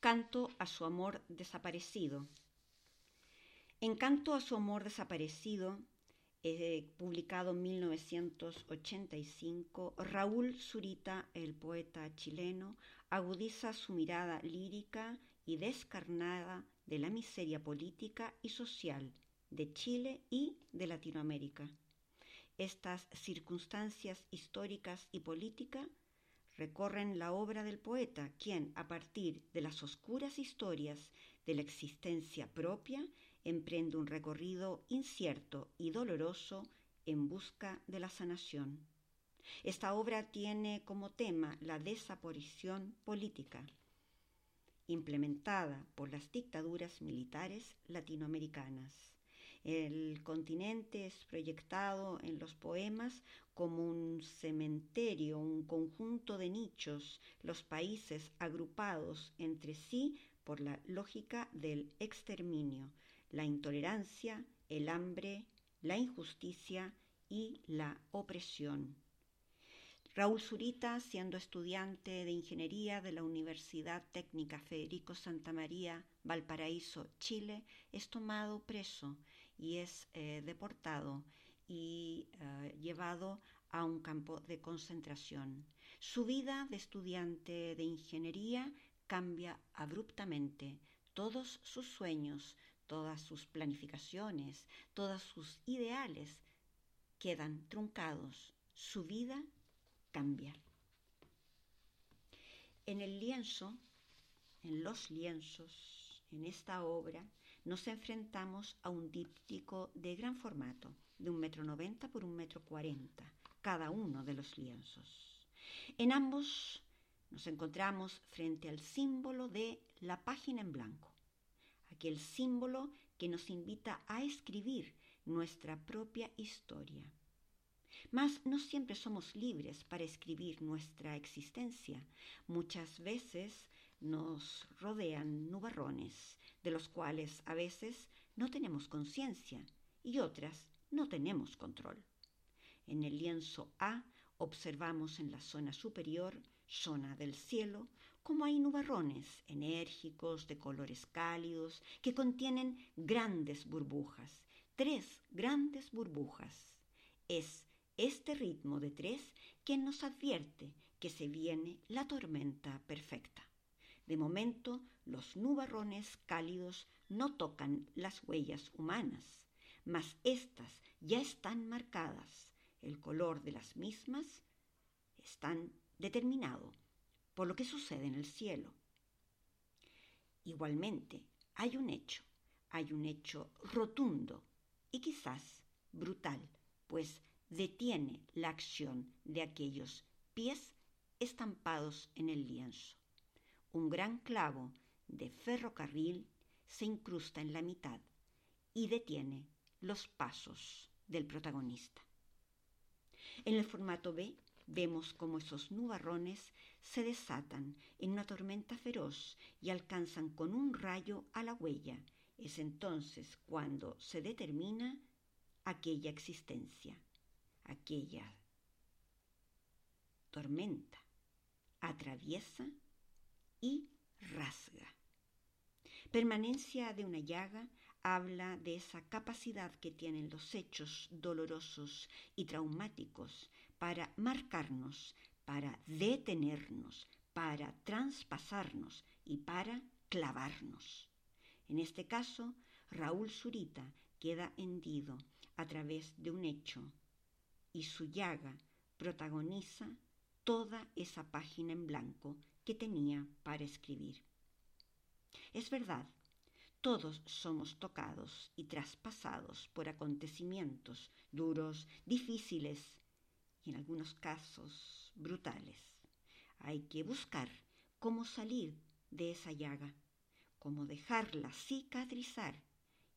Canto a su amor desaparecido. En Canto a su amor desaparecido, eh, publicado en 1985, Raúl Zurita, el poeta chileno, agudiza su mirada lírica y descarnada de la miseria política y social de Chile y de Latinoamérica. Estas circunstancias históricas y políticas recorren la obra del poeta, quien, a partir de las oscuras historias de la existencia propia, emprende un recorrido incierto y doloroso en busca de la sanación. Esta obra tiene como tema la desaparición política, implementada por las dictaduras militares latinoamericanas. El continente es proyectado en los poemas como un cementerio, un conjunto de nichos, los países agrupados entre sí por la lógica del exterminio, la intolerancia, el hambre, la injusticia y la opresión. Raúl Zurita, siendo estudiante de ingeniería de la Universidad Técnica Federico Santa María, Valparaíso, Chile, es tomado preso y es eh, deportado y eh, llevado a un campo de concentración. Su vida de estudiante de ingeniería cambia abruptamente. Todos sus sueños, todas sus planificaciones, todos sus ideales quedan truncados. Su vida cambia. En el lienzo, en los lienzos, en esta obra, nos enfrentamos a un díptico de gran formato, de un metro noventa por un metro cuarenta, cada uno de los lienzos. En ambos nos encontramos frente al símbolo de la página en blanco, aquel símbolo que nos invita a escribir nuestra propia historia. Mas no siempre somos libres para escribir nuestra existencia. Muchas veces nos rodean nubarrones, de los cuales a veces no tenemos conciencia y otras no tenemos control. En el lienzo A observamos en la zona superior, zona del cielo, como hay nubarrones enérgicos de colores cálidos que contienen grandes burbujas, tres grandes burbujas. Es este ritmo de tres que nos advierte que se viene la tormenta perfecta. De momento, los nubarrones cálidos no tocan las huellas humanas, mas éstas ya están marcadas. El color de las mismas están determinado por lo que sucede en el cielo. Igualmente, hay un hecho, hay un hecho rotundo y quizás brutal, pues detiene la acción de aquellos pies estampados en el lienzo. Un gran clavo de ferrocarril se incrusta en la mitad y detiene los pasos del protagonista. En el formato B vemos cómo esos nubarrones se desatan en una tormenta feroz y alcanzan con un rayo a la huella. Es entonces cuando se determina aquella existencia aquella tormenta atraviesa y rasga. Permanencia de una llaga habla de esa capacidad que tienen los hechos dolorosos y traumáticos para marcarnos, para detenernos, para traspasarnos y para clavarnos. En este caso, Raúl Zurita queda hendido a través de un hecho y su llaga protagoniza toda esa página en blanco que tenía para escribir. Es verdad, todos somos tocados y traspasados por acontecimientos duros, difíciles y en algunos casos brutales. Hay que buscar cómo salir de esa llaga, cómo dejarla cicatrizar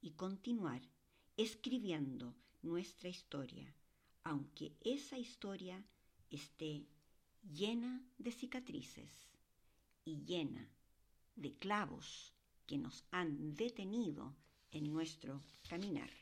y continuar escribiendo nuestra historia aunque esa historia esté llena de cicatrices y llena de clavos que nos han detenido en nuestro caminar.